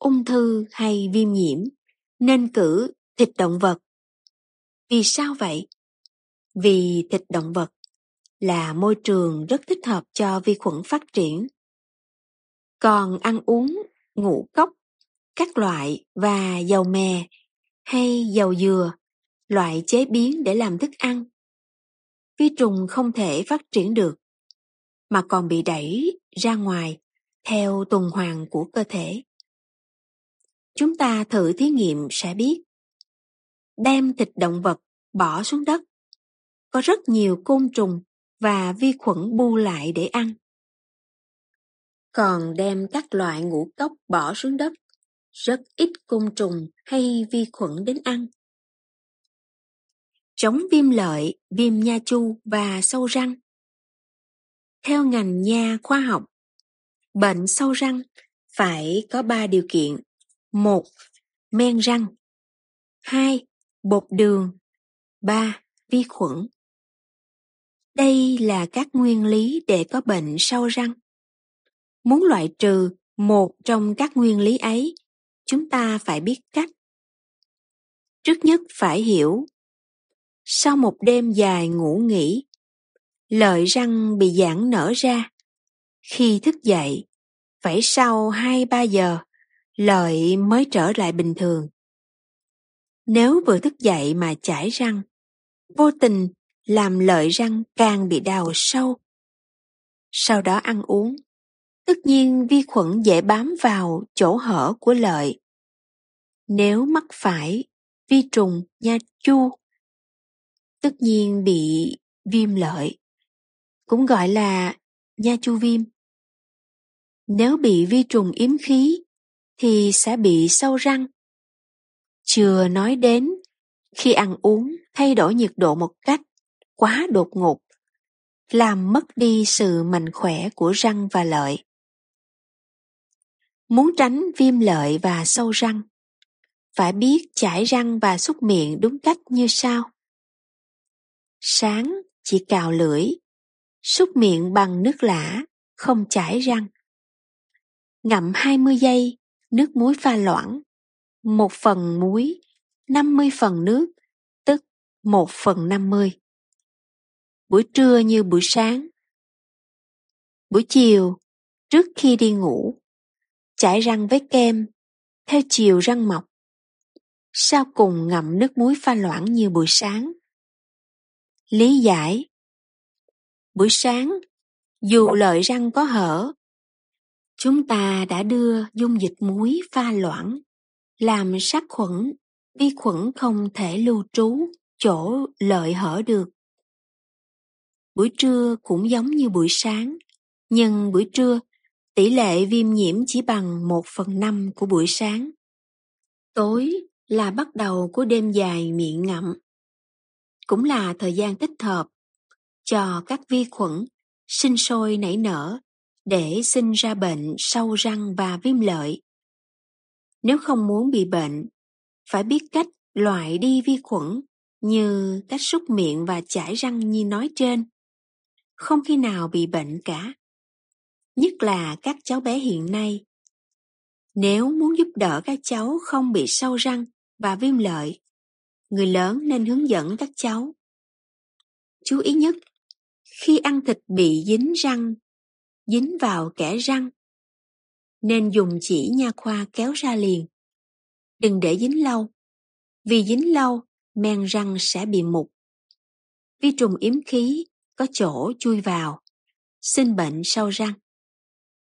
ung thư hay viêm nhiễm, nên cử thịt động vật. Vì sao vậy? Vì thịt động vật là môi trường rất thích hợp cho vi khuẩn phát triển. Còn ăn uống ngũ cốc, các loại và dầu mè hay dầu dừa, loại chế biến để làm thức ăn. Vi trùng không thể phát triển được, mà còn bị đẩy ra ngoài theo tuần hoàn của cơ thể. Chúng ta thử thí nghiệm sẽ biết. Đem thịt động vật bỏ xuống đất. Có rất nhiều côn trùng và vi khuẩn bu lại để ăn. Còn đem các loại ngũ cốc bỏ xuống đất, rất ít côn trùng hay vi khuẩn đến ăn. Chống viêm lợi, viêm nha chu và sâu răng. Theo ngành nha khoa học, bệnh sâu răng phải có 3 điều kiện một Men răng 2. Bột đường 3. Vi khuẩn Đây là các nguyên lý để có bệnh sâu răng. Muốn loại trừ một trong các nguyên lý ấy, chúng ta phải biết cách. Trước nhất phải hiểu, sau một đêm dài ngủ nghỉ, lợi răng bị giãn nở ra. Khi thức dậy, phải sau 2-3 giờ, lợi mới trở lại bình thường. Nếu vừa thức dậy mà chải răng, vô tình làm lợi răng càng bị đào sâu. Sau đó ăn uống, tất nhiên vi khuẩn dễ bám vào chỗ hở của lợi. Nếu mắc phải vi trùng nha chu, tất nhiên bị viêm lợi, cũng gọi là nha chu viêm. Nếu bị vi trùng yếm khí thì sẽ bị sâu răng. Chưa nói đến khi ăn uống thay đổi nhiệt độ một cách quá đột ngột, làm mất đi sự mạnh khỏe của răng và lợi. Muốn tránh viêm lợi và sâu răng, phải biết chải răng và xúc miệng đúng cách như sau. Sáng chỉ cào lưỡi, xúc miệng bằng nước lã, không chải răng. Ngậm 20 giây nước muối pha loãng, một phần muối, 50 phần nước, tức một phần 50. Buổi trưa như buổi sáng. Buổi chiều, trước khi đi ngủ, chải răng với kem, theo chiều răng mọc. Sau cùng ngậm nước muối pha loãng như buổi sáng. Lý giải Buổi sáng, dù lợi răng có hở, Chúng ta đã đưa dung dịch muối pha loãng, làm sát khuẩn, vi khuẩn không thể lưu trú chỗ lợi hở được. Buổi trưa cũng giống như buổi sáng, nhưng buổi trưa tỷ lệ viêm nhiễm chỉ bằng một phần năm của buổi sáng. Tối là bắt đầu của đêm dài miệng ngậm. Cũng là thời gian thích hợp cho các vi khuẩn sinh sôi nảy nở để sinh ra bệnh sâu răng và viêm lợi. Nếu không muốn bị bệnh, phải biết cách loại đi vi khuẩn như cách súc miệng và chải răng như nói trên. Không khi nào bị bệnh cả. Nhất là các cháu bé hiện nay. Nếu muốn giúp đỡ các cháu không bị sâu răng và viêm lợi, người lớn nên hướng dẫn các cháu. Chú ý nhất, khi ăn thịt bị dính răng dính vào kẽ răng. Nên dùng chỉ nha khoa kéo ra liền. Đừng để dính lâu. Vì dính lâu, men răng sẽ bị mục. Vi trùng yếm khí có chỗ chui vào, sinh bệnh sau răng.